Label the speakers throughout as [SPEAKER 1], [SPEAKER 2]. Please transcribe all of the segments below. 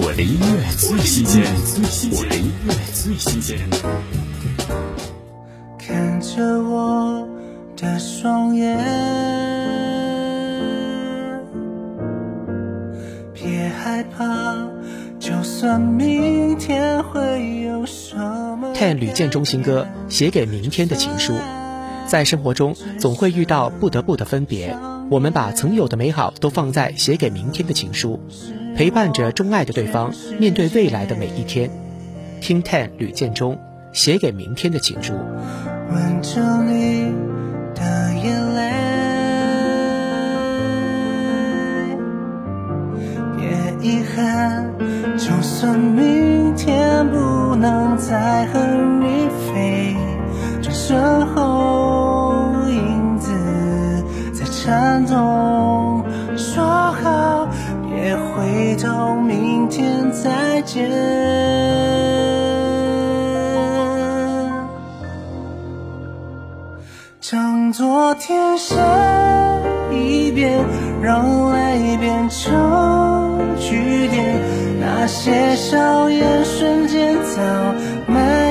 [SPEAKER 1] 我的音乐最新鲜，我的音乐最新鲜。
[SPEAKER 2] 看着我的双眼，别害怕，就算明天会有什么。
[SPEAKER 3] 看吕建中新歌《写给明天的情书》，在生活中总会遇到不得不的分别，我们把曾有的美好都放在写给明天的情书。陪伴着钟爱的对方，面对未来的每一天。听 Ten 吕建中写给明天的情书。
[SPEAKER 2] 吻着你的眼泪，别遗憾，就算明天不能再和你飞，转身后影子在颤动，到，明天再见。将昨天写一遍，让爱变成句点。那些笑颜瞬间早没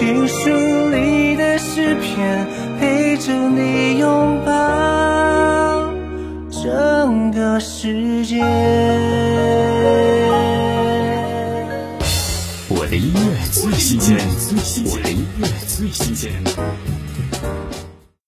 [SPEAKER 2] 情书里的诗篇，陪着你拥抱整个世界。
[SPEAKER 1] 我的音乐最新鲜，我的音乐最新鲜。